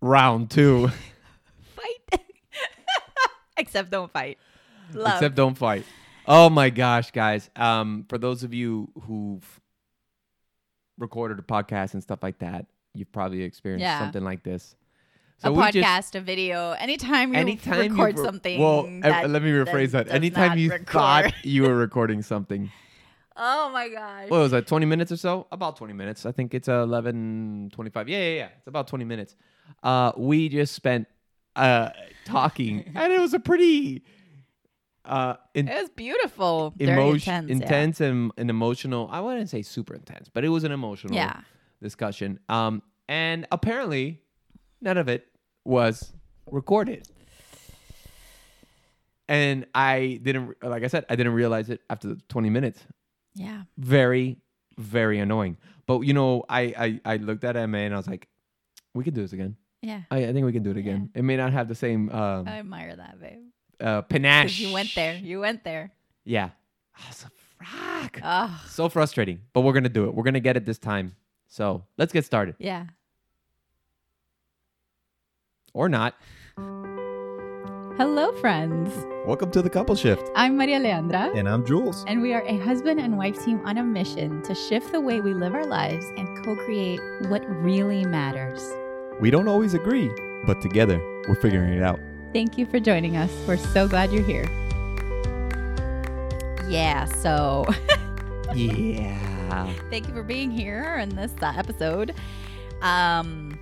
round two. Fight. Except don't fight. Love. Except don't fight. Oh my gosh, guys. Um, for those of you who've recorded a podcast and stuff like that, you've probably experienced Yeah. something like this. a we podcast, just- a video, anytime you anytime you record re- something. Well, uh, that let me rephrase does- that. Anytime you record. thought you were recording something. oh my gosh. What was that? 20 minutes or so? About 20 minutes. I think it's 11 25. Yeah, yeah, yeah. It's about 20 minutes. Uh, we just spent uh talking and it was a pretty uh in, it was beautiful. Very emotion intense. yeah. intense and, and emotional. I wouldn't say super intense, but it was an emotional Yeah. discussion. Um, and apparently, none of it was recorded. And I didn't, like I said, I didn't realize it after the 20 minutes. Yeah. Very, very annoying. But you know, I I, I looked at Emma and I was like, we could do this again. Yeah. I, I think we can do it again. It may not have the same um, I admire that, babe. uh, 'Cause panache. you went there. You went there. Yeah. I was like, frack. Oh, So frustrating, but we're gonna do it. We're gonna get it this time. So let's get started, yeah. or not. Hello, friends. Welcome to the Couple Shift. I'm Maria Aleandra. And I'm Jules. And we are a husband and wife team on a mission to shift the way we live our lives and co create what really matters. We don't always agree, but together we're figuring it out. Thank you for joining us. We're so glad you're here. Yeah, so Yeah. thank you for being here in this uh, episode. Um,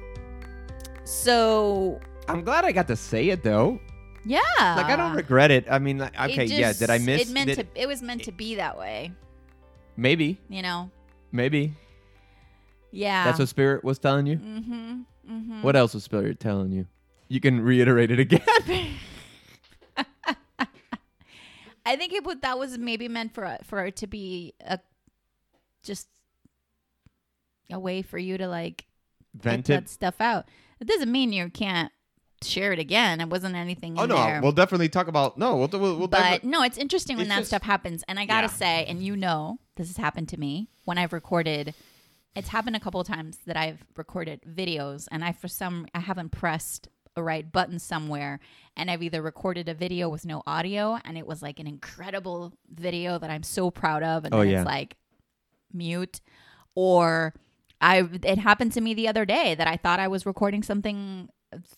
so I'm glad I got to say it though. yeah, Like I don't regret it. I mean, like, It okay, yeah. Did I miss? It meant did- to. It was meant to be that way. maybe, You know. maybe Yeah. that's what Spirit was telling you. Mm-hmm. Mm-hmm. What else was Spirit telling you? You can reiterate it again. I think it would, that was maybe meant for for it to be a just a way for you to like Vent that stuff out. It doesn't mean you can't share it again. It wasn't anything. Oh no, there. we'll definitely talk about. No, we'll we'll, we'll but no, it's interesting when It's that just- stuff happens. And I gotta Yeah. say, and you know, this has happened to me when I've recorded. It's happened a couple of times that I've recorded videos, and I for some I haven't pressed a right button somewhere, and I've either recorded a video with no audio, and it was like an incredible video that I'm so proud of, and Oh, yeah. it's like mute, or I it happened to me the other day that I thought I was recording something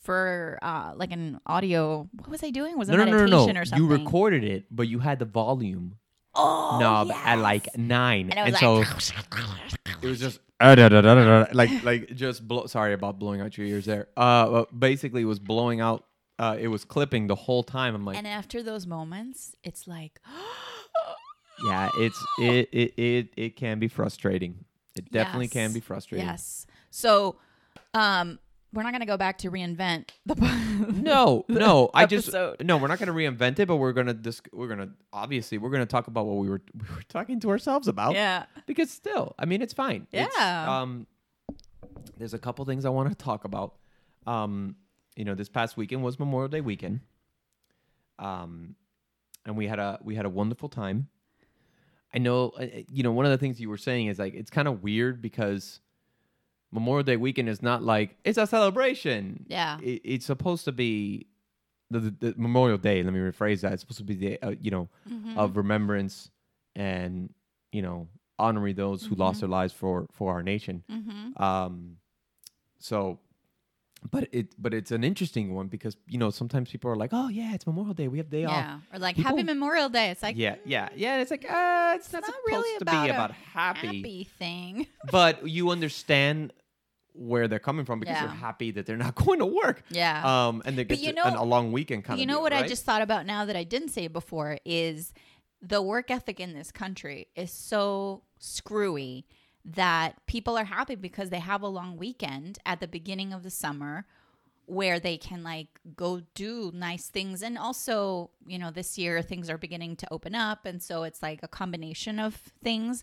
for uh like an audio. What was I doing? Was it no, no, no, meditation no, no. or something? You recorded it, but you had the volume oh, knob at like nine, And I was so like, it was just uh, da, da, da, da, da, like like just blow. Sorry about blowing out your ears there. Uh, but basically, it was blowing out. Uh, it was clipping the whole time. I'm like, and after those moments, it's like, yeah, it's it it it it can be frustrating. It definitely can be frustrating. yes. So, um, we're not gonna go back to reinvent the. No, no. I just no. We're not going to reinvent it, but we're gonna dis- we're gonna obviously we're gonna talk about what we were we were talking to ourselves about. yeah. because still, I mean, it's fine. It's, Yeah. um, there's a couple things I want to talk about. Um, you know, this past weekend was Memorial Day weekend. Um, and we had a we had a wonderful time. I know, uh, uh, you know, one of the things you were saying is like it's kind of weird because Memorial Day weekend is not like it's a celebration. Yeah. It, it's supposed to be the, the, the Memorial Day. Let me rephrase that. It's supposed to be the uh, you know Mhm. of remembrance and you know honoring those who lost Mhm. their lives for for our nation Mhm. um so but it but it's an interesting one because you know sometimes people are like oh yeah it's memorial day we have day off Or like People- Happy Memorial Day. It's like yeah yeah yeah it's like uh it's, not, not supposed really to about be about happy, happy thing. but you understand where they're coming from because Yeah. you're happy that they're not going to work Yeah. um and they get you to- an, know- a long weekend kind you know deal, what I just thought about now that I didn't say before is the work ethic in this country is so screwy that people are happy because they have a long weekend at the beginning of the summer where they can like go do nice things and also you know this year things are beginning to open up and so it's like a combination of things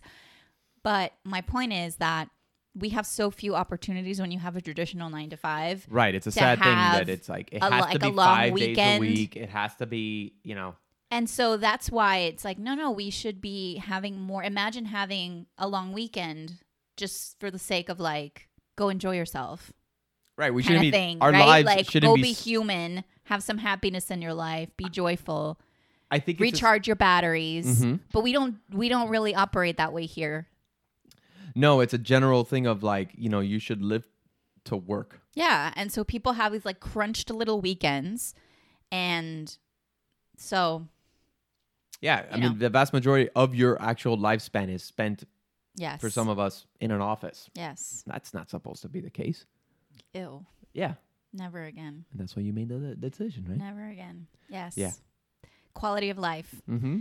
but my point is that we have so few opportunities when you have a traditional 9 to 5 Right. It's a sad thing that it's like it a- has like to a be long five weekend. days a week. It has to be, you know. And so that's why it's like, no, no, we should be having more. Imagine having a long weekend just for the sake of like, go enjoy yourself. Right. We shouldn't be thing, our right? lives like shouldn't go be be human, have some happiness in your life, be joyful, I think it's a recharge your batteries. Mhm. But we don't we don't really operate that way here. No, it's a general thing of like, you know, you should live to work. Yeah, and so people have these like crunched little weekends, and so Yeah, I mean, know. the vast majority of your actual lifespan is spent yes, for some of us in an office. yes, That's not supposed to be the case. ew, Yeah, never again, and that's why you made the, the decision, right? never again. Yes, Yeah. quality of life. Mm-hmm.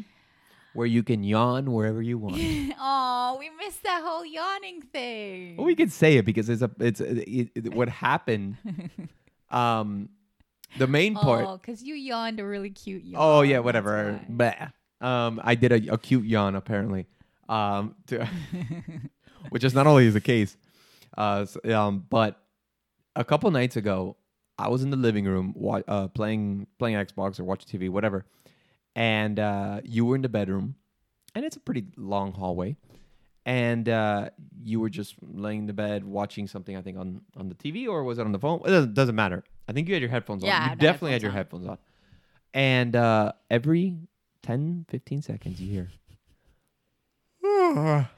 Where you can yawn wherever you want. oh, we missed that whole yawning thing. well, we could say it because it's a it's it, it, what happened. Um, the main part. Oh, because you yawned a really cute yawn. Oh yeah, whatever. why. Um, I did a, a cute yawn apparently. Um, to, which is not always the case. Uh, s- um, but a couple nights ago, I was in the living room wa- uh, playing playing Xbox or watching TV, whatever, and uh, you were in the bedroom, and it's a pretty long hallway, and uh, you were just laying in the bed watching something. I think on on the TV or was it on the phone? It doesn't, doesn't matter. I think you had your headphones Yeah, on. You definitely had your headphones headphones on. And uh, every 10, 15 seconds, you hear.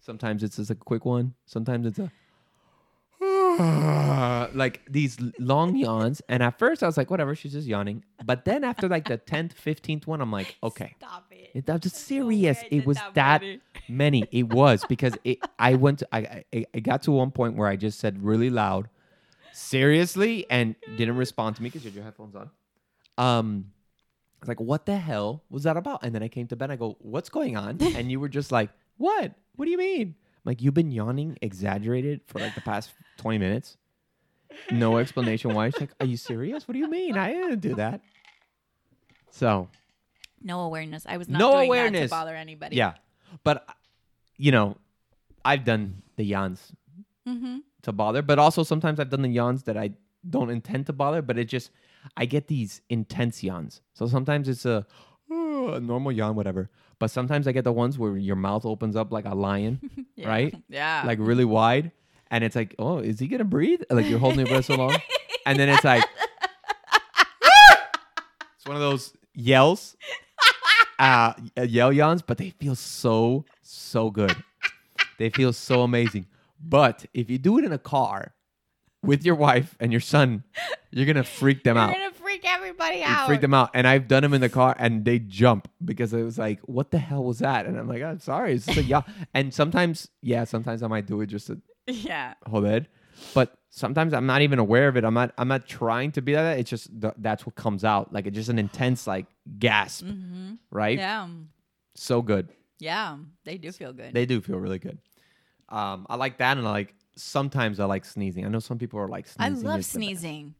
Sometimes it's just a quick one. Sometimes it's a. like these long yawns. And at first I was like, whatever, she's just yawning. But then after like the 10th, 15th one, I'm like, okay. Stop it. It, I'm just serious. It was that many. It was because it, I went. To, I, I I got to one point where I just said really loud, seriously, and didn't respond to me because you had your headphones on. Um, I was like, "What the hell was that about?" And then I came to bed. I go, "What's going on?" And you were just like, "What? What do you mean?" I'm like, "You've been yawning, exaggerated for like the past twenty minutes. No explanation why." She's like, "Are you serious? What do you mean? I didn't do that." So No awareness. I was not No doing that awareness. to bother anybody. yeah, but you know, I've done the yawns Mm-hmm. to bother, but also sometimes I've done the yawns that I don't intend to bother, but it just I get these intense yawns. So sometimes it's a, "Oh," a normal yawn, whatever. But sometimes I get the ones where your mouth opens up like a lion, right? Yeah. Like really wide, and it's like, oh, is he gonna breathe? Like you're holding your breath so long, and then it's like, it's one of those yells, uh, yell yawns, but they feel so so good. They feel so amazing. But if you do it in a car with your wife and your son, you're gonna freak them out. You're gonna freak everybody out. You freak them out. And I've done them in the car and they jump because it was like, what the hell was that? And I'm like, I'm sorry. It's just a yawn. And sometimes, yeah, sometimes I might do it just to Yeah. hold it. But sometimes I'm not even aware of it. I'm not. I'm not trying to be like that. It's just th- that's what comes out. Like it's just an intense like gasp, Mm-hmm. right? Yeah. So good. Yeah. They do feel good. They do feel really good. Um, I like that, and I like sometimes I like sneezing. I know some people are like sneezing. I love sneezing.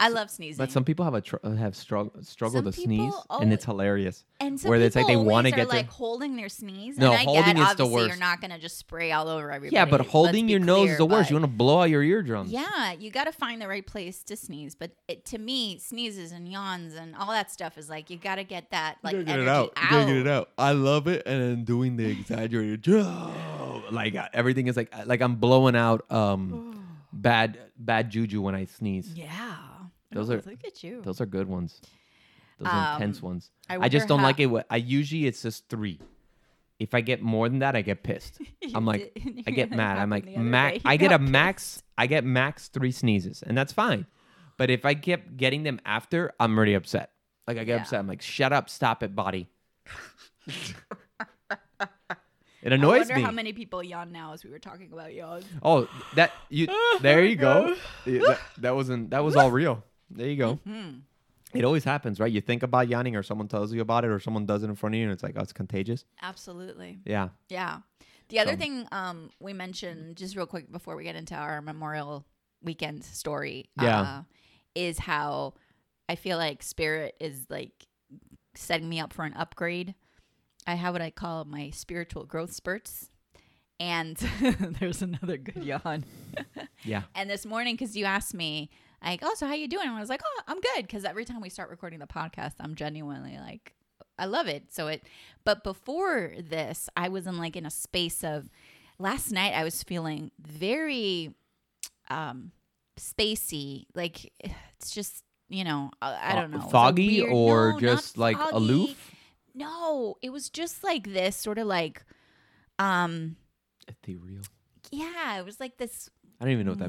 I love sneezing. But some people have a tr- have struggle struggle Some to sneeze, people- and it's hilarious. and some where people it's like they always wanna are get their- like holding their sneeze. No, and I holding get, is the obviously worst. You're not gonna just spray all over everybody. Yeah, but let's holding be your nose clear, is the worst. but- You want to blow out your eardrums. Yeah, you got to find the right place to sneeze. But it, to me, sneezes and yawns and all that stuff is like you got to get that like energy out. out. I love it, and then doing the exaggerated, like uh, everything is like like I'm blowing out um bad bad juju when I sneeze. Yeah, Those Oh, are- look at you. Those are good ones. Those are intense Um, ones. I I, just don't how- like it. I usually it's just three. If I get more than that, I get pissed. I'm like, I get mad. I'm like, max. I get a max. I get max three sneezes, and that's fine. But if I kept getting them after, I'm already upset. Like I get Yeah. upset. I'm like, shut up, stop it, body. it annoys I wonder me. how many people yawn now as we were talking about yawns. oh, that you. there you go. Yeah, that, that wasn't. That was all real. There you go. Hmm. It always happens, right? You think about yawning, or someone tells you about it, or someone does it in front of you, and it's like, oh, it's contagious. Absolutely. Yeah. Yeah. The other So- thing um, we mentioned just real quick before we get into our Memorial Weekend story, Yeah. uh, is how I feel like Spirit is like setting me up for an upgrade. I have what I call my spiritual growth spurts. And there's another good yawn. Yeah. And this morning, because you asked me, like, oh, so how you doing? And I was like, oh, I'm good. Because every time we start recording the podcast, I'm genuinely like, I love it. So it, but before this, I was in like in a space of, last night I was feeling very um spacey. Like it's just you know I, I don't know. It was a foggy weird- or No, just like foggy. aloof? No, it was just like this sort of like um Ethereal. yeah, it was like this I don't even know what that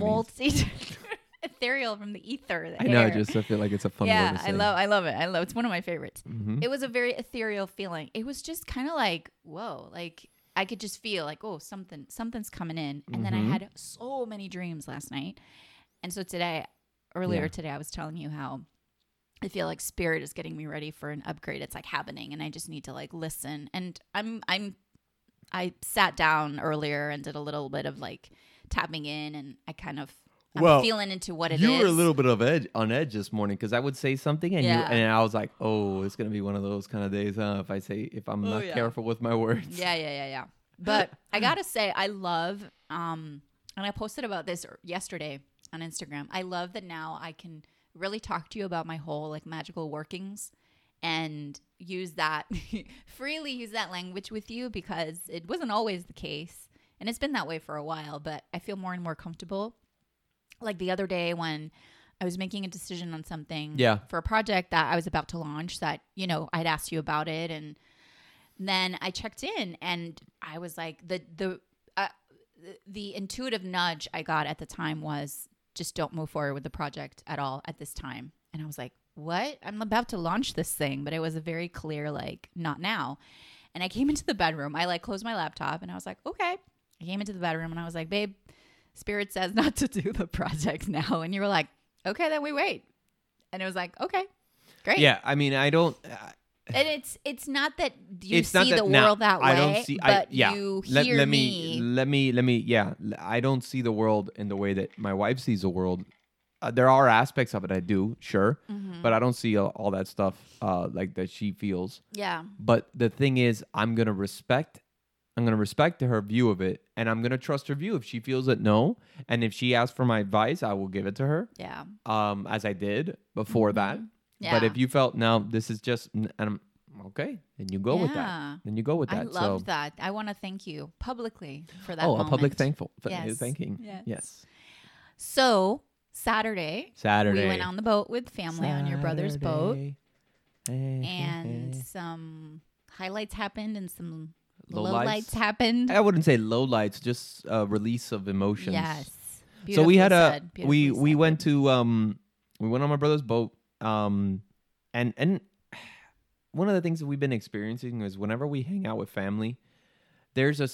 means. ethereal from the ether. The I know. I just I feel like it's a fun yeah. I love I love it. I love it's one of my favorites. Mhm. It was a very ethereal feeling. It was just kind of like, whoa, like I could just feel like, oh, something something's coming in. And then I Mhm. had so many dreams last night. And so today, earlier Yeah. today, I was telling you how I feel like spirit is getting me ready for an upgrade. It's like happening and I just need to like listen. And I'm I'm I sat down earlier and did a little bit of like tapping in and I kind of I'm Well, feeling into what it is. you were a little bit of edge on edge this morning because I would say something and you and I was like, oh, it's gonna be one of those kind of days, huh? If I say if I'm Oh, not yeah. careful with my words. Yeah, yeah, yeah, yeah. But I gotta say, I love, um, and I posted about this yesterday on Instagram. I love that now I can really talk to you about my whole like magical workings and use that freely use that language with you because it wasn't always the case and it's been that way for a while but i feel more and more comfortable like the other day when i was making a decision on something Yeah. for a project that i was about to launch that you know i'd asked you about it and then i checked in and i was like the the uh, the- the intuitive nudge i got at the time was just don't move forward with the project at all at this time. And i was like what? I'm about to launch this thing but it was a very clear like not now. And i came into the bedroom. I like closed my laptop and i was like okay. I came into the bedroom and i was like babe spirit says not to do the project now and you were like okay then we wait and it was like okay great Yeah, I mean, I don't. Uh, and it's it's not that you it's see that the now, world that way, I don't see. but I, yeah. you let, hear let me. me, let me let me yeah. I don't see the world in the way that my wife sees the world. Uh, there are aspects of it I do, sure, Mm-hmm. but I don't see all, all that stuff uh, like that she feels. Yeah, But the thing is, I'm gonna respect. I'm gonna respect her view of it, and I'm gonna trust her view. If she feels that no, and if she asks for my advice, I will give it to her, yeah, um, as I did before that. Mm-hmm. yeah. But if you felt no, this is just, and I'm okay, then you go with that. Yeah. Then you go with that. I that. love so, that. I want to thank you publicly for that. oh, a public thankful, th- Yes. thanking. Yes. Yes. So Saturday, Saturday. we went on the boat with family on your brother's boat, Saturday. Eh, and eh, some highlights happened and some Lowlights? lowlights happened. eh. I wouldn't say low lights, just a release of emotions. Yes. so we had a we we said. went to um we went on my brother's boat um and and one of the things that we've been experiencing is whenever we hang out with family there's a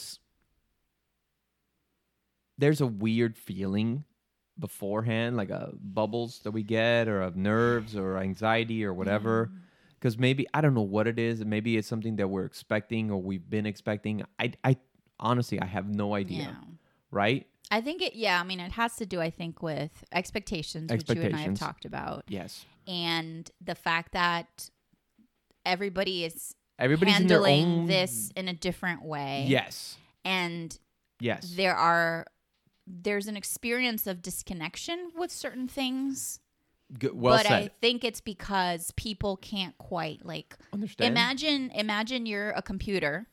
there's a weird feeling beforehand like a bubbles that we get or of nerves or anxiety or whatever because maybe i don't know what it is maybe it's something that we're expecting or we've been expecting i i honestly i have no idea Yeah. right I think it. Yeah, I mean, it has to do. I think with expectations, which you and I have talked about, yes and the fact that everybody is everybody's handling own this in a different way. Yes. and Yes. there are there's an experience of disconnection with certain things. Good, well but said. I think it's because people can't quite like Understand? imagine imagine you're a computer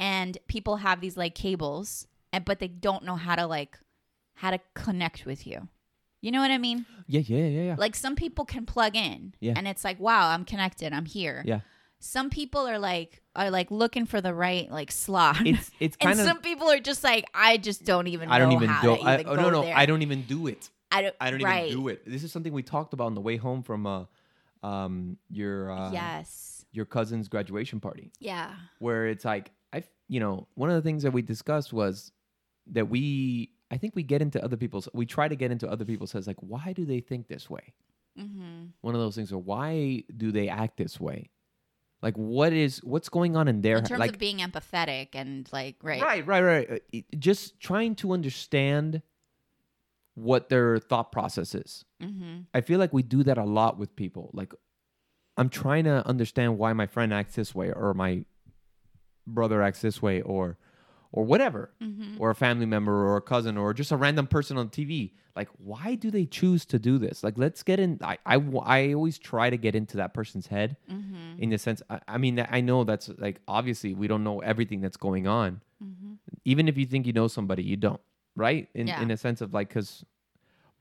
and people have these like cables and but they don't know how to like how to connect with you. You know what I mean? yeah, yeah, yeah, yeah. Like some people can plug in Yeah. and it's like, wow, I'm connected. I'm here. yeah. Some people are like are like looking for the right like slot. It's it's and kind of some people are just like, I just don't even I don't know even to I, even oh, go no no there. I don't even do it. I don't I don't right. even do it. This is something we talked about on the way home from uh um your uh yes. your cousin's graduation party Yeah. where it's like I you know, one of the things that we discussed was that we I think we get into other people's we try to get into other people's heads like why do they think this way? Mm-hmm. One of those things or why do they act this way? Like what is what's going on in their In terms like of being empathetic and like right. Right, right, right. Uh, Just trying to understand what their thought process is. Mm-hmm. I feel like we do that a lot with people. Like, I'm trying to understand why my friend acts this way, or my brother acts this way, or or whatever, Mm-hmm. or a family member, or a cousin, or just a random person on TV. Like, why do they choose to do this? Like, let's get in. I I, I always try to get into that person's head Mm-hmm. in the sense. I, I mean, I know that's like obviously we don't know everything that's going on Mm-hmm. even if you think you know somebody, you don't, right? In Yeah. in a sense of like, because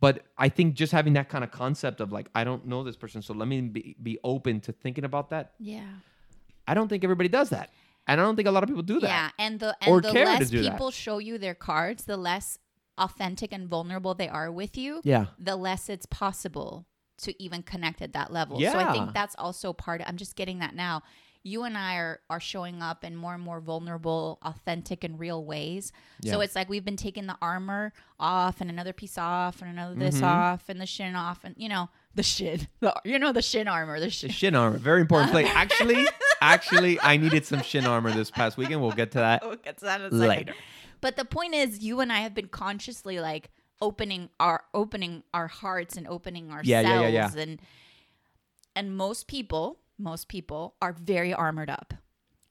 but I think just having that kind of concept of like I don't know this person, so let me be, be open to thinking about that. Yeah. I don't think everybody does that, and I don't think a lot of people do that. Yeah, and the and the less do that. people show you their cards, the less authentic and vulnerable they are with you, Yeah. the less it's possible to even connect at that level. yeah. So I think that's also part of, I'm just getting that now. You and I are are showing up in more and more vulnerable, authentic and real ways. So it's like we've been taking the armor off and another piece off and another this Mhm. off and the shin off and you know, the shin. The, you know the shin armor, the The shin. shin armor, very important play. Actually, actually, I needed some shin armor this past weekend. We'll get to that We'll get to that second. later. But the point is, you and I have been consciously like opening our opening our hearts and opening ourselves, Yeah, yeah, yeah, yeah. and and most people, most people are very armored up,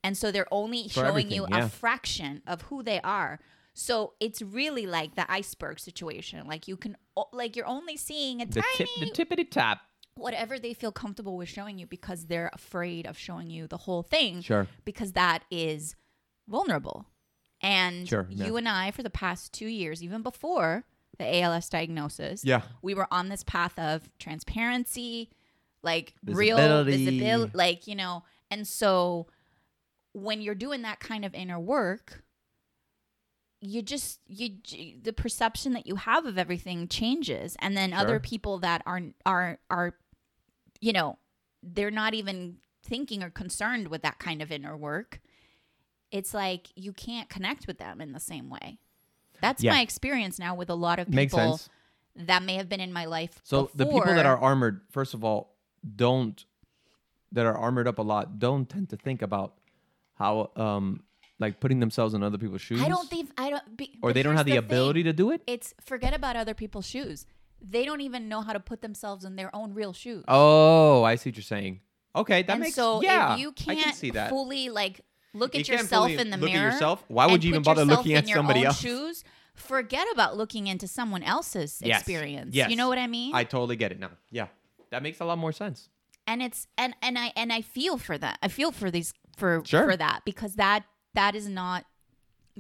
and so they're only For showing you yeah. a fraction of who they are. So it's really like the iceberg situation. Like you can, like you're only seeing a The tiny tip, the tippity tap. whatever they feel comfortable with showing you because they're afraid of showing you the whole thing Sure. because that is vulnerable. And Sure, you yeah. and I, for the past two years, even before the ALS diagnosis, Yeah. we were on this path of transparency, like Visibility. real visibility, like, you know. And so when you're doing that kind of inner work, you just you the perception that you have of everything changes and then Sure. other people that are are are you know they're not even thinking or concerned with that kind of inner work it's like you can't connect with them in the same way that's Yeah. my experience now with a lot of people that may have been in my life So the people that are armored, first of all, don't that are armored up a lot don't tend to think about how um like putting themselves in other people's shoes. i don't think i don't be, or they don't have the, thing. ability to do it. it's forget about other people's shoes they don't even know how to put themselves in their own real shoes Oh, I see what you're saying. Okay, that and makes so yeah. if you can't can see that. fully like look You at yourself in the mirror, look at yourself? Why would you even bother looking at somebody own else? shoes forget about looking into someone else's Yes. experience Yes. you know what i mean I totally get it now. Yeah, that makes a lot more sense. and it's and and i and i feel for that i feel for these for Sure. for that because that that is not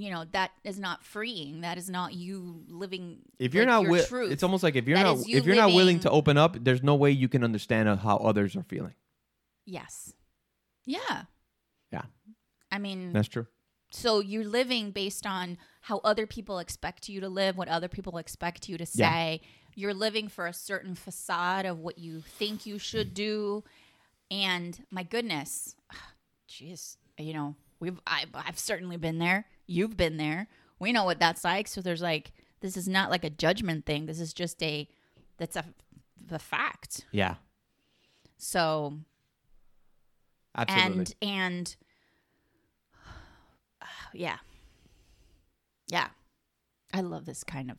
you know that is not freeing that is not you living If you're like, not your wi- truth. it's almost like if you're That not you if you're not willing to open up, there's no way you can understand how others are feeling. yes yeah Yeah. i mean That's true. So you're living based on how other people expect you to live what other people expect you to Yeah. say. You're living for a certain facade of what you think you should do. And my goodness jeez you know we've I, i've certainly been there. You've been there. We know what that's like. So there's like this is not like a judgment thing. This is just a that's a the fact. Yeah, so absolutely. and and yeah yeah i love this kind of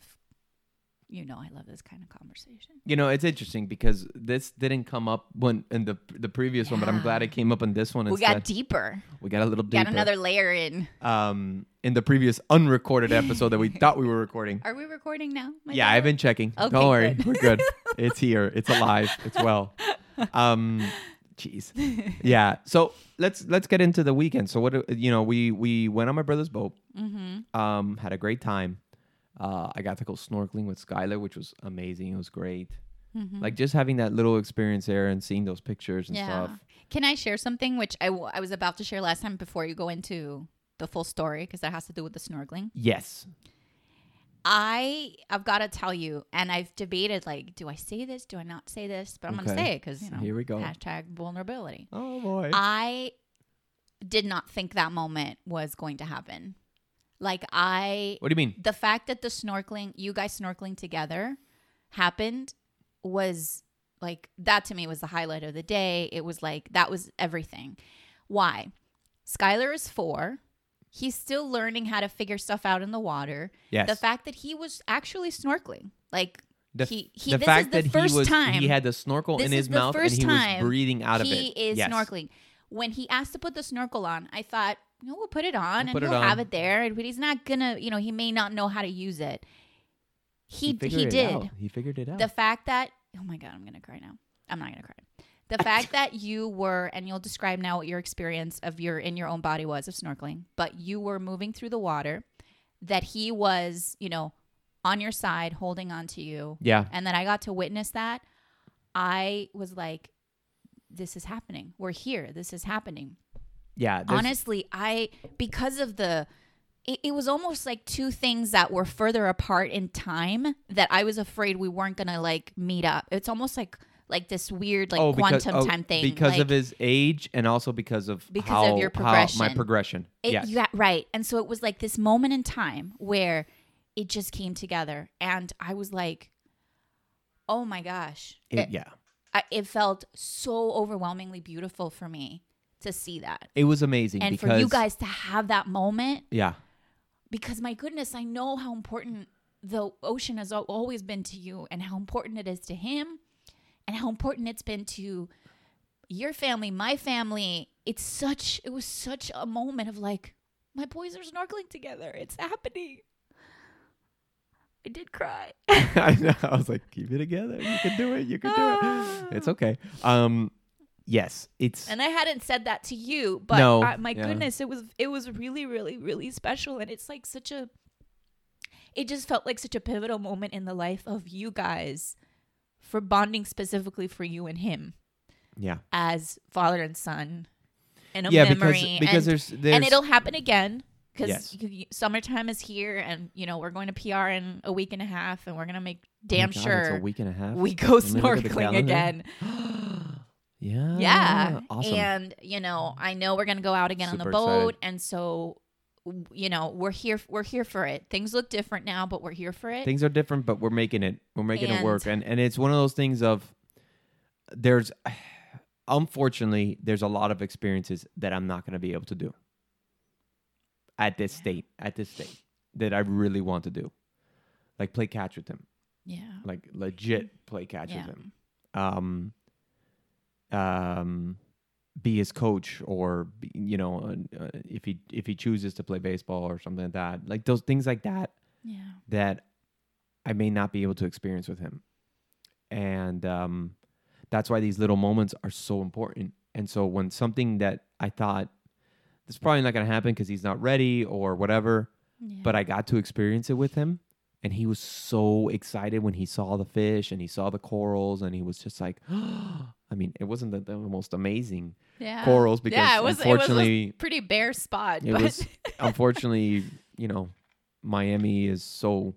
you know i love this kind of conversation you know, it's interesting because this didn't come up when in the the previous one, but I'm glad it came up in this one we instead. got deeper we got a little deeper. got another layer in um in the previous unrecorded episode that we thought we were recording. are we recording now yeah, God? I've been checking. Okay, Don't worry, good. we're good. It's here. It's alive. It's well. Um, jeez. Yeah. So let's let's get into the weekend. So what you know, we we went on my brother's boat. mm-hmm. Um, had a great time. Uh, I got to go snorkeling with Skylar, which was amazing. It was great. Mm-hmm. Like just having that little experience there and seeing those pictures and yeah stuff. can i share something which I, w- I was about to share last time before you go into the full story because that has to do with the snorkeling Yes. I I've got to tell you, and I've debated like, do I say this? Do I not say this? But I'm gonna Okay. say it because you know, Here we go. Hashtag vulnerability. Oh boy. I did not think that moment was going to happen. Like I, what do you mean? the fact that the snorkeling, you guys snorkeling together, happened was like that to me was the highlight of the day. It was like that was everything. Why? Skylar is four. He's still learning how to figure stuff out in the water Yes. the fact that he was actually snorkeling like the, he, he the this fact is the that first he was time he had the snorkel in his mouth and he was breathing out of it. he is yes. snorkeling when he asked to put the snorkel on i thought you know, we'll put it on We'll and he'll have it there but he's not gonna you know he may not know how to use it he he, it did out. He figured it out. the fact that oh my god i'm gonna cry now i'm not gonna cry the fact that you were and you'll describe now what your experience of your in your own body was of snorkeling but you were moving through the water that he was you know on your side, holding on to you, Yeah. and then I got to witness that, I was like, this is happening. We're here. This is happening. Yeah. Honestly, I, because of the, it, it was almost like two things that were further apart in time that I was afraid we weren't going to like meet up. It's almost like, like this weird, like oh, quantum oh, time thing. Because like, of his age and also because of Because how, of your how my progression. progression. It, yes. yeah, right. And so it was like this moment in time where it just came together, and I was like, "Oh my gosh!" It- It, yeah. I, it felt so overwhelmingly beautiful for me to see that, It was amazing and because for you guys to have that moment. Yeah. Because my goodness, I know how important the ocean has always been to you, and how important it is to him, and how important it's been to your family, my family. It's such. It was such a moment of like, my boys are snorkeling together. It's happening. I did cry. I know. I was like, keep it together. You can do it. You can do it. It's okay. Um, yes, it's And I hadn't said that to you, but No, I, my yeah. goodness, it was it was really, really, really special, and it's like such a. It just felt like such a pivotal moment in the life of you guys, for bonding specifically for you and him yeah, as father and son, and a yeah. memory. Because because and, there's there's and it'll happen again because Yes. summertime is here, and you know we're going to PR in a week and a half, and we're gonna make Oh damn God, sure it's a week and a half. we go Let me look at the snorkeling again. yeah, Yeah. awesome. And, you know, I know we're going to go out again on the boat. excited. And so, you know, we're here, we're here for it. Things look different now, but we're here for it. things are different, but we're making it. We're making it work, and and it's one of those things of there's unfortunately there's a lot of experiences that I'm not going to be able to do at this state at this state that I really want to do, like play catch with him, yeah. like legit play catch Yeah. with him. Um, um, be his coach or be, you know uh, uh, if he if he chooses to play baseball or something like that like those things like that Yeah. that I may not be able to experience with him. And um, that's why these little moments are so important. And so when something that I thought this is probably not going to happen because he's not ready or whatever, yeah. but I got to experience it with him. And he was so excited when he saw the fish and he saw the corals and he was just like, I mean, it wasn't the, the most amazing yeah. corals because yeah, it was, it was unfortunately a pretty bare spot. it but was unfortunately, you know, Miami is so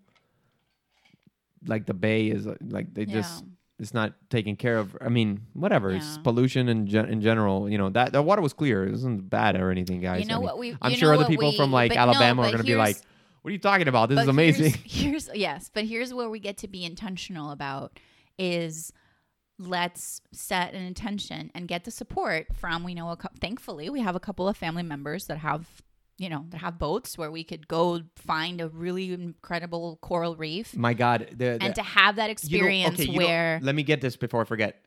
like the bay is uh, like they just it's not taken care of. I mean, whatever. It's pollution in gen- in general. You know that the water was clear. It wasn't bad or anything, guys. you know I mean, what we I'm sure other people we- from like but no, Alabama are going to be like, "What are you talking about? This is amazing." Here's, here's yes, but here's where we get to be intentional about is let's set an intention and get the support from we know a cou- thankfully we have a couple of family members that have you know that have boats where we could go find a really incredible coral reef My God, the, the, and to have that experience okay, where let me get this before I forget.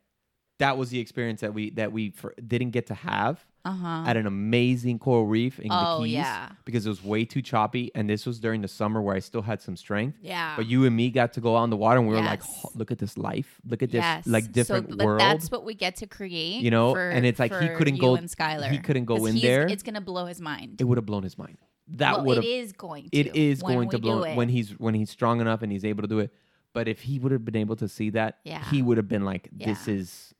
That was the experience that we that we for, didn't get to have uh-huh at an amazing coral reef in Oh, the Keys yeah. because it was way too choppy, and this was during the summer where I still had some strength. yeah But you and me got to go out in the water, and we were like, "Oh, "Look at this life! Look at this yes like different so, world." that's what we get to create You know, for- and it's like he couldn't go- and Skylar, he couldn't go in there. it's gonna blow his mind it would have blown his mind. That well, would it is going to It is going to blow when he's when he's strong enough and he's able to do it. But if he would have been able to see that, Yeah. he would have been like, "This Yeah. is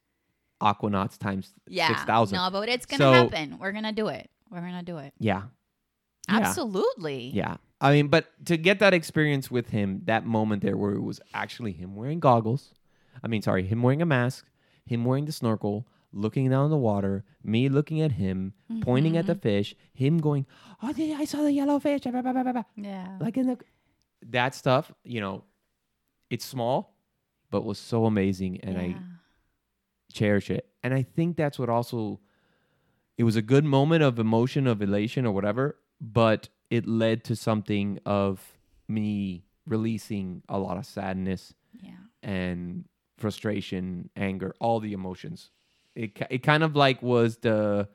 Aquanauts times yeah six thousand. no but it's gonna So- happen we're gonna do it we're gonna do it Yeah, absolutely Yeah. I mean, but to get that experience with him, that moment there where it was actually him wearing goggles, I mean, sorry, him wearing a mask, him wearing the snorkel, looking down the water, me looking at him, pointing at the Mm-hmm. fish, him going, Oh, yeah, I saw the yellow fish. blah, blah, blah, blah, blah." yeah Like in the. That stuff, you know, it's small, but was so amazing. And I Yeah. Cherish it. And I think that's what also it was a good moment of emotion of elation or whatever, but it led to something of me releasing a lot of sadness yeah and frustration, anger, all the emotions. It it kind of like was the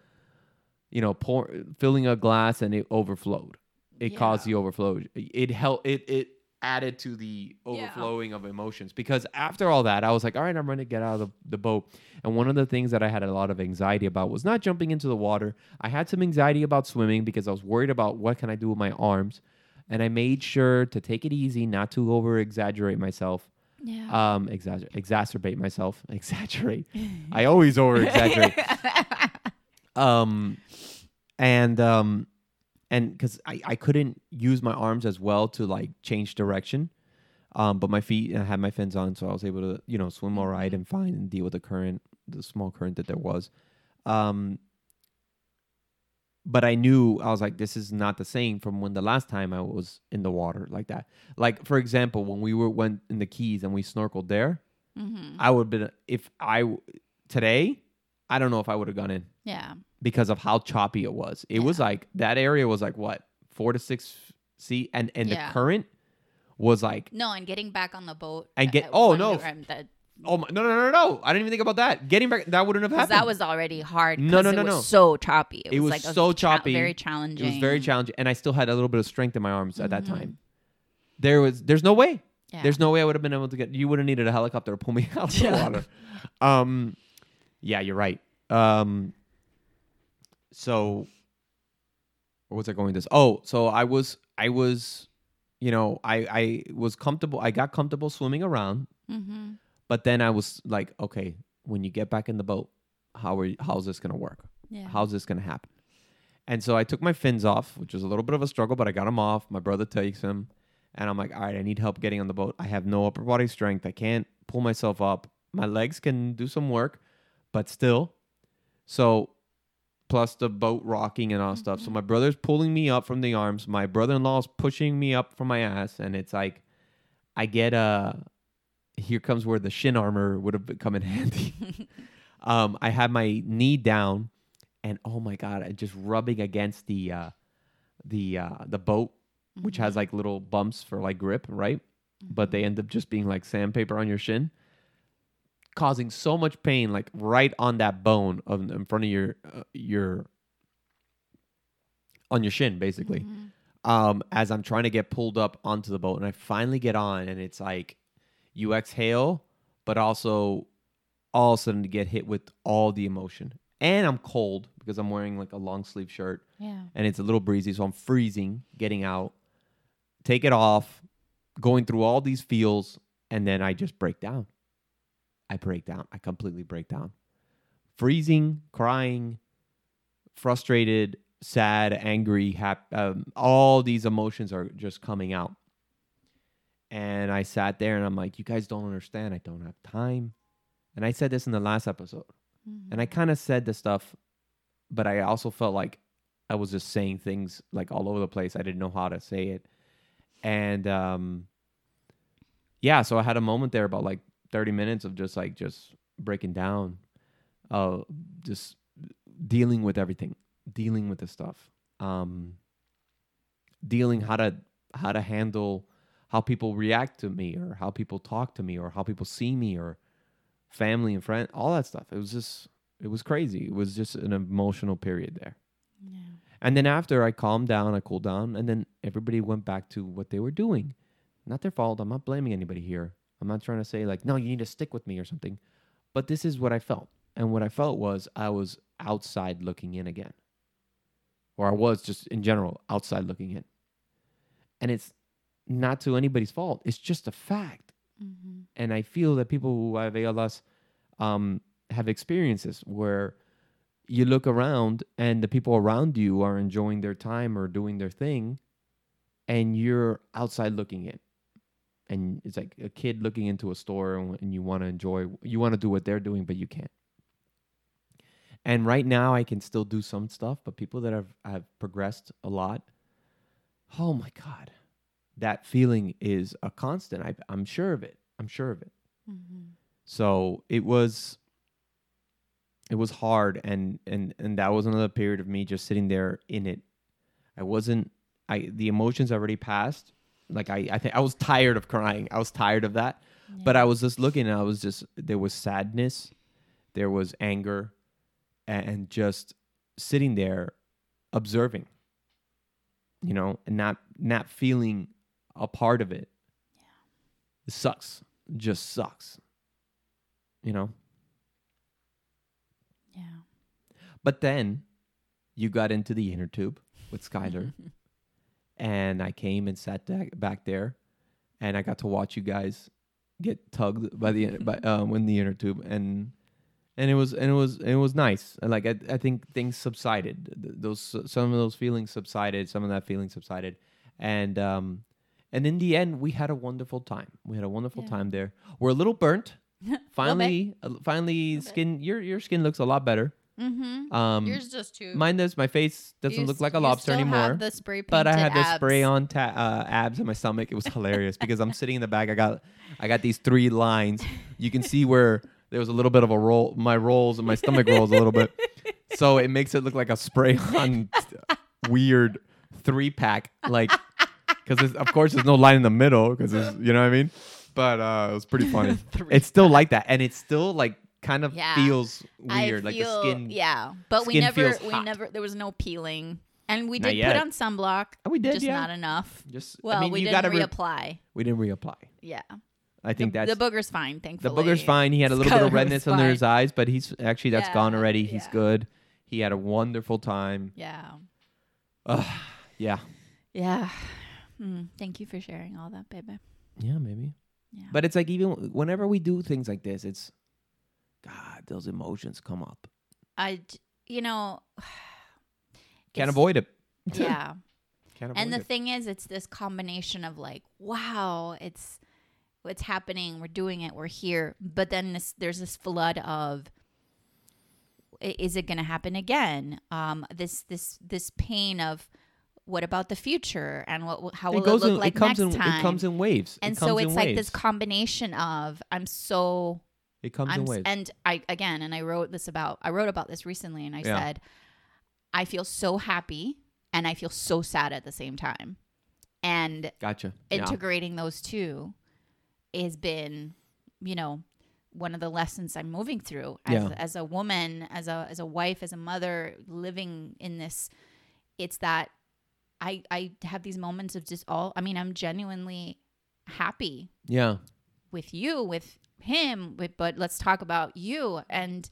you know, pour, filling a glass and it overflowed. It caused the overflow. It helped it it added to the Yeah. overflowing of emotions because after all that, I was like, all right, I'm ready to get out of the, the boat. And one of the things that I had a lot of anxiety about was not jumping into the water. I had some anxiety about swimming because I was worried about what can I do with my arms. and I made sure to take it easy, not to over exaggerate myself. Yeah. Um, exagger- exacerbate myself. Exaggerate. I always over exaggerate. um, and um, and because I I couldn't use my arms as well to like change direction. Um, but my feet, I had my fins on, so I was able to, you know, swim all right and fine and deal with the current, the small current that there was. Um, but I knew I was like, this is not the same from when the last time I was in the water like that. Like for example, when we were went in the Keys and we snorkeled there, mm-hmm. I would have been if I today, I don't know if I would have gone in Yeah. Because of how choppy it was. It was like that area was like what four to six feet, and and Yeah. the current was like No, and getting back on the boat. And get- uh, oh, no. um, that oh my, no no no no I didn't even think about that. Getting back that wouldn't have happened. that was already hard. No no, it no, was no. So choppy. It, It was, was like so cha- choppy. very challenging. It was very challenging, and I still had a little bit of strength in my arms at that Mhm. time. There was there's no way. Yeah. There's no way I would have been able to get. You would have needed a helicopter to pull me out of the Yeah. water. Um, yeah, you're right. Um, so where was I going with this? Oh, so I was I was, you know, I I was comfortable. I got comfortable swimming around, Mm-hmm. but then I was like, okay, when you get back in the boat, how are you, how's this gonna work? Yeah. How's this gonna happen? And so I took my fins off, which was a little bit of a struggle, but I got them off. My brother takes them, and I'm like, all right, I need help getting on the boat. I have no upper body strength. I can't pull myself up. My legs can do some work, but still. So, plus the boat rocking and all stuff. So my brother's pulling me up from the arms. My brother-in-law's pushing me up from my ass, and it's like, I get a. Here comes where the shin armor would have come in handy. um, I had my knee down, and oh my god, I just rubbing against the uh, the uh, the boat, which has like little bumps for like grip, right? But they end up just being like sandpaper on your shin, causing so much pain, like right on that bone of in front of your uh, your on your shin, basically. Mm-hmm. Um, as I'm trying to get pulled up onto the boat, and I finally get on, and it's like you exhale, but also all of a sudden to get hit with all the emotion. And I'm cold because I'm wearing like a long sleeve shirt Yeah. and it's a little breezy, so I'm freezing getting out. Take it off, going through all these feels, and then I just break down. I break down. I completely break down. Freezing, crying, frustrated, sad, angry, hap- um, all these emotions are just coming out. And I sat there and I'm like, you guys don't understand. I don't have time. And I said this in the last episode. And I kind of said the stuff, but I also felt like I was just saying things like all over the place. I didn't know how to say it. And um yeah, so I had a moment there about like 30 minutes of just like just breaking down uh just dealing with everything, dealing with the stuff. Um dealing how to how to handle how people react to me or how people talk to me or how people see me or family and friend all that stuff. It was just it was crazy. It was just an emotional period there. Yeah. and then after i calmed down i cooled down and then everybody went back to what they were doing. Not their fault. I'm not blaming anybody here i'm not trying to say like no you need to stick with me or something but this is what i felt and what i felt was i was outside looking in again or i was just in general outside looking in and it's not to anybody's fault it's just a fact Mm-hmm. and I feel that people who have ALS um, have experiences where you look around and the people around you are enjoying their time or doing their thing, and you're outside looking in. And it's like a kid looking into a store and, you want to enjoy, you want to do what they're doing, but you can't. And right now, I can still do some stuff, but people that have, have progressed a lot, oh my God, that feeling is a constant. I, I'm sure of it. I'm sure of it. Mm-hmm. So it was it was hard and and and that was another period of me just sitting there in it. I wasn't I the emotions already passed. Like I I think I was tired of crying. I was tired of that. But I was just looking and I was just there was sadness, there was anger and just sitting there observing. You know, and not not feeling a part of it. Yeah. It sucks. Just sucks. You know? Yeah. But then you got into the inner tube with Skylar and I came and sat back there, and I got to watch you guys get tugged by the by um in the inner tube, and and it was and it was and it was nice. And like I I think things subsided. Those some of those feelings subsided. Some of that feeling subsided, and um and in the end we had a wonderful time. We had a wonderful Yeah. time there. We're a little burnt. Finally, uh, finally, skin your your skin looks a lot better. Mm-hmm. Um, Yours just too. mine does. My face doesn't You look s- like a you lobster still anymore. Have the spray but I had the spray on ta- uh, abs in my stomach. It was hilarious because I'm sitting in the back. I got I got these three lines. You can see where there was a little bit of a roll. My rolls and my stomach rolls a little bit, so it makes it look like a spray on weird three pack. Like because of course there's no line in the middle because you know what I mean. But uh, it was pretty funny. it's still like that, and it's still like kind of Yeah. feels I weird. like the skin. Yeah, but we never, we hot. never. There was no peeling, and we did put on sunblock. Oh, we did, just yeah. not enough. Just Well, I mean, we you didn't gotta re- reapply. we didn't reapply. Yeah, I think the, that's the booger's fine. Thankfully, the booger's fine. He had a little bit of redness under his eyes, but he's actually that's gone already. He's yeah. good. He had a wonderful time. Yeah, Ugh, yeah, yeah. Hmm, thank you for sharing all that, baby. yeah, maybe. Yeah, But it's like even whenever we do things like this, it's God. Those emotions come up. I, you know, Can't avoid it. Yeah. Can't avoid and the it. thing is it's this combination of like wow it's what's happening we're doing it we're here but then this there's this flood of is it going to happen again um this this this pain of what about the future and what how will it it, look in. like it comes next in. time It comes in waves. and it so it's in like waves. this combination of i'm so It comes I'm in waves. and I again and I wrote this about I wrote about this recently and I Yeah. said I feel so happy and I feel so sad at the same time. And gotcha. Yeah. integrating those two has been, you know, one of the lessons I'm moving through as, Yeah. as a woman, as a as a wife, as a mother living in this it's that I I have these moments of just all I mean, I'm genuinely happy Yeah. with you with him but let's talk about you and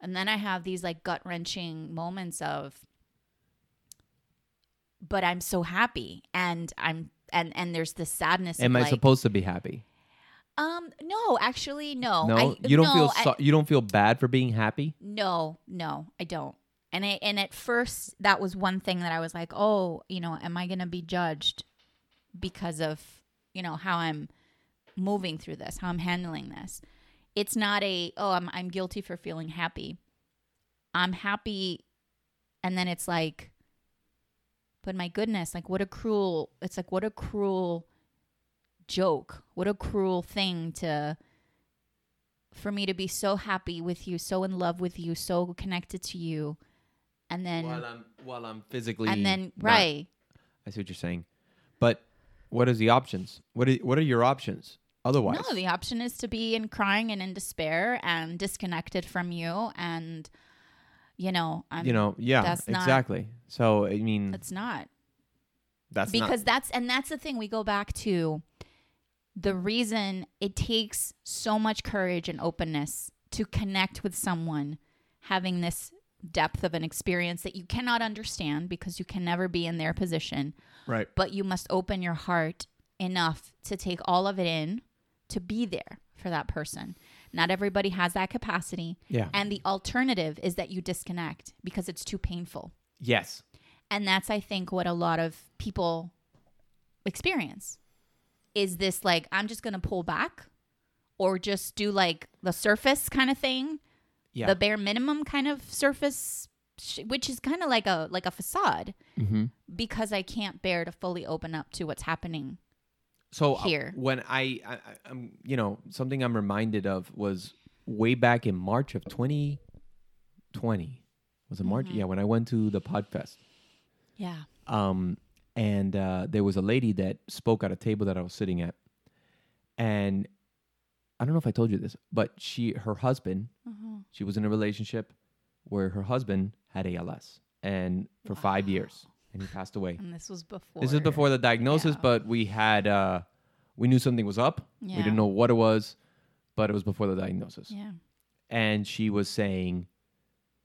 and then i have these like gut wrenching moments of but i'm so happy and i'm and and there's this sadness Am I like, supposed to be happy? um no actually no No, I, you don't no, feel I- you don't feel bad for being happy. no no i don't and I, and at first that was one thing that i was like oh you know am i gonna be judged because of you know how i'm moving through this how i'm handling this. It's not a oh i'm, I'm guilty for feeling happy. I'm happy and then it's like but my goodness like what a cruel it's like what a cruel joke. What a cruel thing to for me to be so happy with you so in love with you so connected to you and then while I'm while I'm physically and then not- right. I see what you're saying, but what is the options? What are, what are your options otherwise? no the option is to be in crying and in despair and disconnected from you and you know i'm you know, yeah, that's not- exactly. So I mean, it's not that's because not, that's and that's the thing we go back to the reason it takes so much courage and openness to connect with someone having this depth of an experience that you cannot understand because you can never be in their position right. but you must open your heart enough to take all of it in to be there for that person not everybody has that capacity Yeah. and the alternative is that you disconnect because it's too painful yes. and that's i think what a lot of people experience is this like i'm just gonna pull back or just do like the surface kind of thing Yeah. the bare minimum kind of surface which is kind of like a like a facade mm-hmm. because i can't bear to fully open up to what's happening So uh, here. when I, I, I'm, you know, something I'm reminded of was way back in March of 2020. Was it March? Mm-hmm. Yeah, when I went to the Podfest. yeah um, and uh, there was a lady that spoke at a table that I was sitting at, and I don't know if I told you this, but she, her husband, she was in a relationship where her husband had ALS, and for five years, and he passed away. and this was before This is before the diagnosis, yeah. but we had, uh, we knew something was up. Yeah. We didn't know what it was, but it was before the diagnosis yeah and she was saying,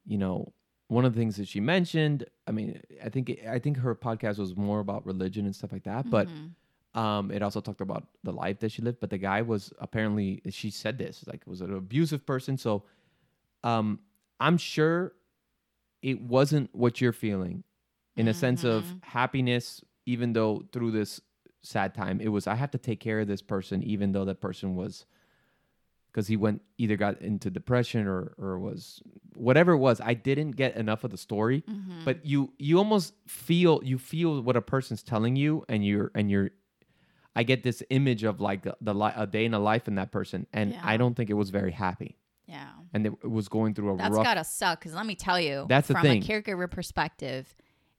you know, one of the things that she mentioned, I mean, I think I think her podcast was more about religion and stuff like that, but Mhm. um, it also talked about the life that she lived. But the guy was apparently she said this like was an abusive person. So, um, I'm sure it wasn't what you're feeling, in a sense of Mhm. happiness, even though through this sad time it was I have to take care of this person, even though that person was because he went either got into depression or or was whatever it was. I didn't get enough of the story Mhm. but you you almost feel you feel what a person's telling you and you're and you're i get this image of like the, the li- a day in a life in that person and i don't think it was very happy yeah. and it, it was going through a That's rough gotta suck. Because let me tell you, That's the from thing. a caregiver perspective,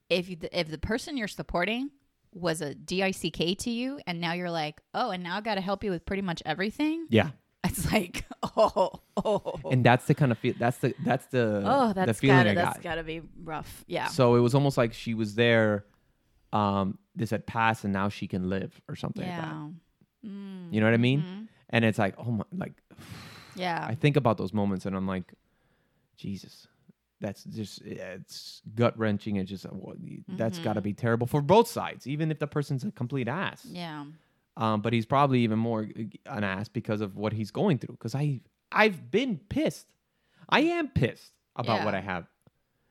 if you, if the person you're supporting was a dick to you, and now you're like, oh, and now I gotta help you with pretty much everything. yeah It's like, oh, oh, and that's the kind of feel that's the that's the oh, the that's feeling gotta i that's got gotta be rough. Yeah. so it was almost like she was there um this had passed and now she can live or something like that yeah. Mm, you know what i mean mhm. and it's like oh my like Yeah. I think about those moments and I'm like, Jesus, that's just it's gut wrenching. It's just uh, what- that's got to be terrible for both sides, even if the person's a complete ass. yeah. Um, but he's probably even more uh, an ass because of what he's going through. Because I I've been pissed. I am pissed about what I have.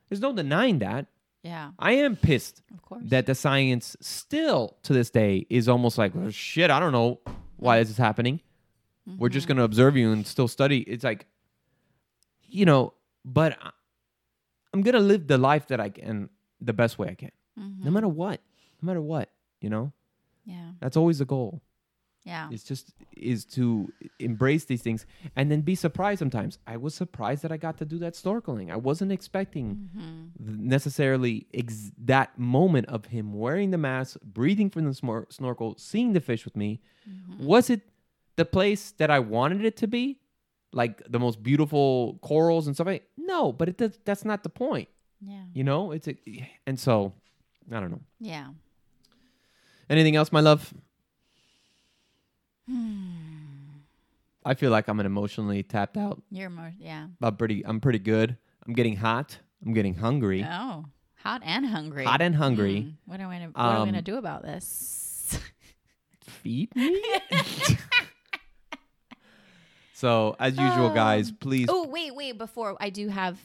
There's no denying that. Yeah. I am pissed Of course. that the science still to this day is almost like "Oh, shit. I don't know why this is happening. We're just Mhm. going to observe you and still study. It's like, you know, but I- I'm going to live the life that I can the best way I can, no Mhm. matter what, no matter what, you know, Yeah. that's always the goal. Yeah. It's just is to embrace these things and then be surprised sometimes. I was surprised that I got to do that snorkeling. I wasn't expecting Mhm. necessarily ex- that moment of him wearing the mask, breathing from the smor- snorkel, seeing the fish with me. Mhm. Was it the place that I wanted it to be? Like the most beautiful corals and stuff like No, but it does, that's not the point. Yeah. You know? It's a, and so I don't know. Yeah. Anything else, my love? Hmm. I feel like I'm an emotionally tapped out. You're more. Yeah. I'm pretty I'm pretty good. I'm getting hot. I'm getting hungry. Oh, hot and hungry. Hot and hungry. Hmm. What are we gonna What are we gonna Um, do about this? Feed me. so as usual, guys, please oh wait, wait. Before I do have,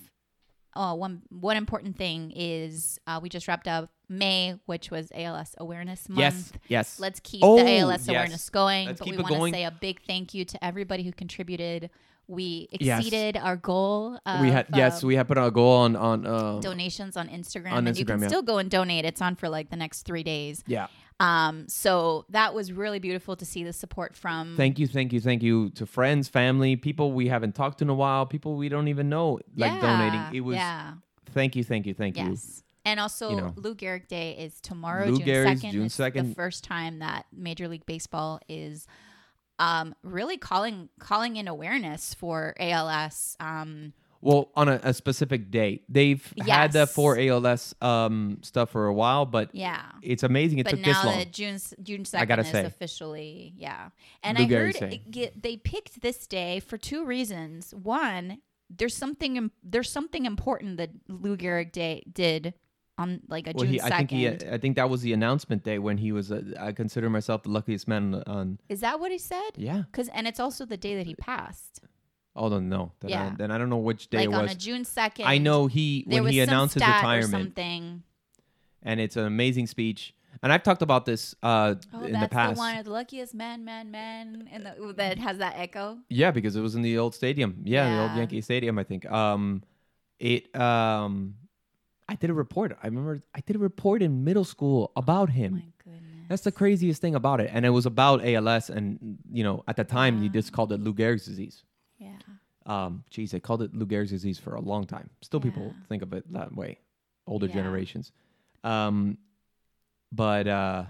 uh, one one important thing is uh, we just wrapped up May, which was ALS Awareness Month. Yes, yes. Let's keep Oh, the ALS yes. awareness going. Let's but keep we want to say a big thank you to everybody who contributed. We Yes. exceeded our goal. Of, we had yes, um, we had put our goal on on uh, donations on Instagram, On and you can yeah. still go and donate. It's on for like the next three days. yeah. Um, so that was really beautiful to see the support from. Thank you, thank you, thank you to friends, family, people we haven't talked to in a while, people we don't even know like Yeah, donating. It was yeah, thank you, thank you, thank you. yes. And also, You know. Lou Gehrig Day is tomorrow, Lou June Gehrig's second. June It's the first time that Major League Baseball is um, really calling calling in awareness for ALS. Um, Well, on a, a specific date. They've had the Yes. four ALS um stuff for a while, but yeah. it's amazing it but took now this long. that June June I second gotta is say. officially yeah, and Lou I Gehrig's heard saying. it get, they picked this day for two reasons. One, there's something im- there's something important that Lou Gehrig Day did on like a well, June he, I think he. I think that was the announcement day when he was. Uh, I consider myself the luckiest man on. on Is that what he said? yeah. Because and it's also the day that he passed. Oh, then no. Then, I, Yeah. then I don't know which day like it on was. a June second. I know he when he announced his retirement, something. and it's an amazing speech. And I've talked about this uh, Oh, in that's the past. one of the luckiest man, man, man, and the, that has that echo. Yeah, because it was in the old stadium. Yeah, the old Yankee Stadium, I think. Um, it. Um, I did a report. I remember I did a report in middle school about him. Oh My goodness. That's the craziest thing about it, and it was about ALS, and you know, at the time, you just called it Lou Gehrig's disease. Yeah. Um, geez, they called it Lou Gehrig's disease for a long time. Still, people think of it that way. Older Yeah. generations. Um, but uh,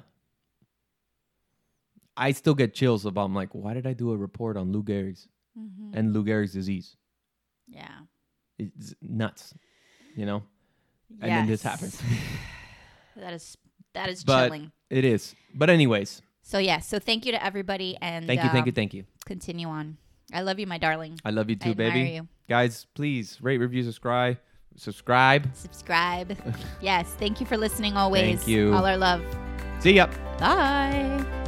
I still get chills about. I'm like, why did I do a report on Lou Gehrig's hmm and Lou Gehrig's disease? Yeah. It's nuts, you know. And then this happens. That is that is But- chilling. It is. But anyways, So yeah, so thank you to everybody and thank you, thank you, um, thank you. Continue on. I love you, my darling. I love you too, I baby. you. Guys, please rate, review, subscribe. Subscribe. Subscribe. yes. Thank you for listening always. Thank you. All our love. See ya. Bye.